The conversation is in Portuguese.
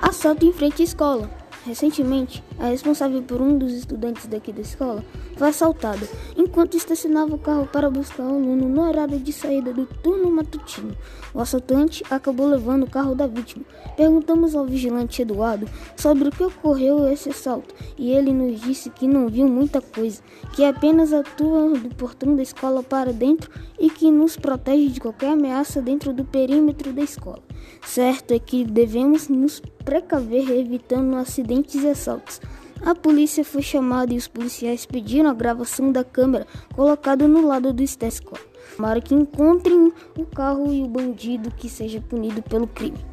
assalto em frente à escola. Recentemente, a responsável por um dos estudantes daqui da escola foi assaltada enquanto estacionava o carro para buscar o aluno no horário de saída do turno matutino. O assaltante acabou levando o carro da vítima. Perguntamos ao vigilante Eduardo sobre o que ocorreu esse assalto e ele nos disse que não viu muita coisa, que apenas atua do portão da escola para dentro e que nos protege de qualquer ameaça dentro do perímetro da escola. Certo é que devemos nos precaver evitando acidentes e assaltos. A polícia foi chamada e os policiais pediram a gravação da câmera colocada no lado do Stesco, para que encontrem o carro e o bandido que seja punido pelo crime.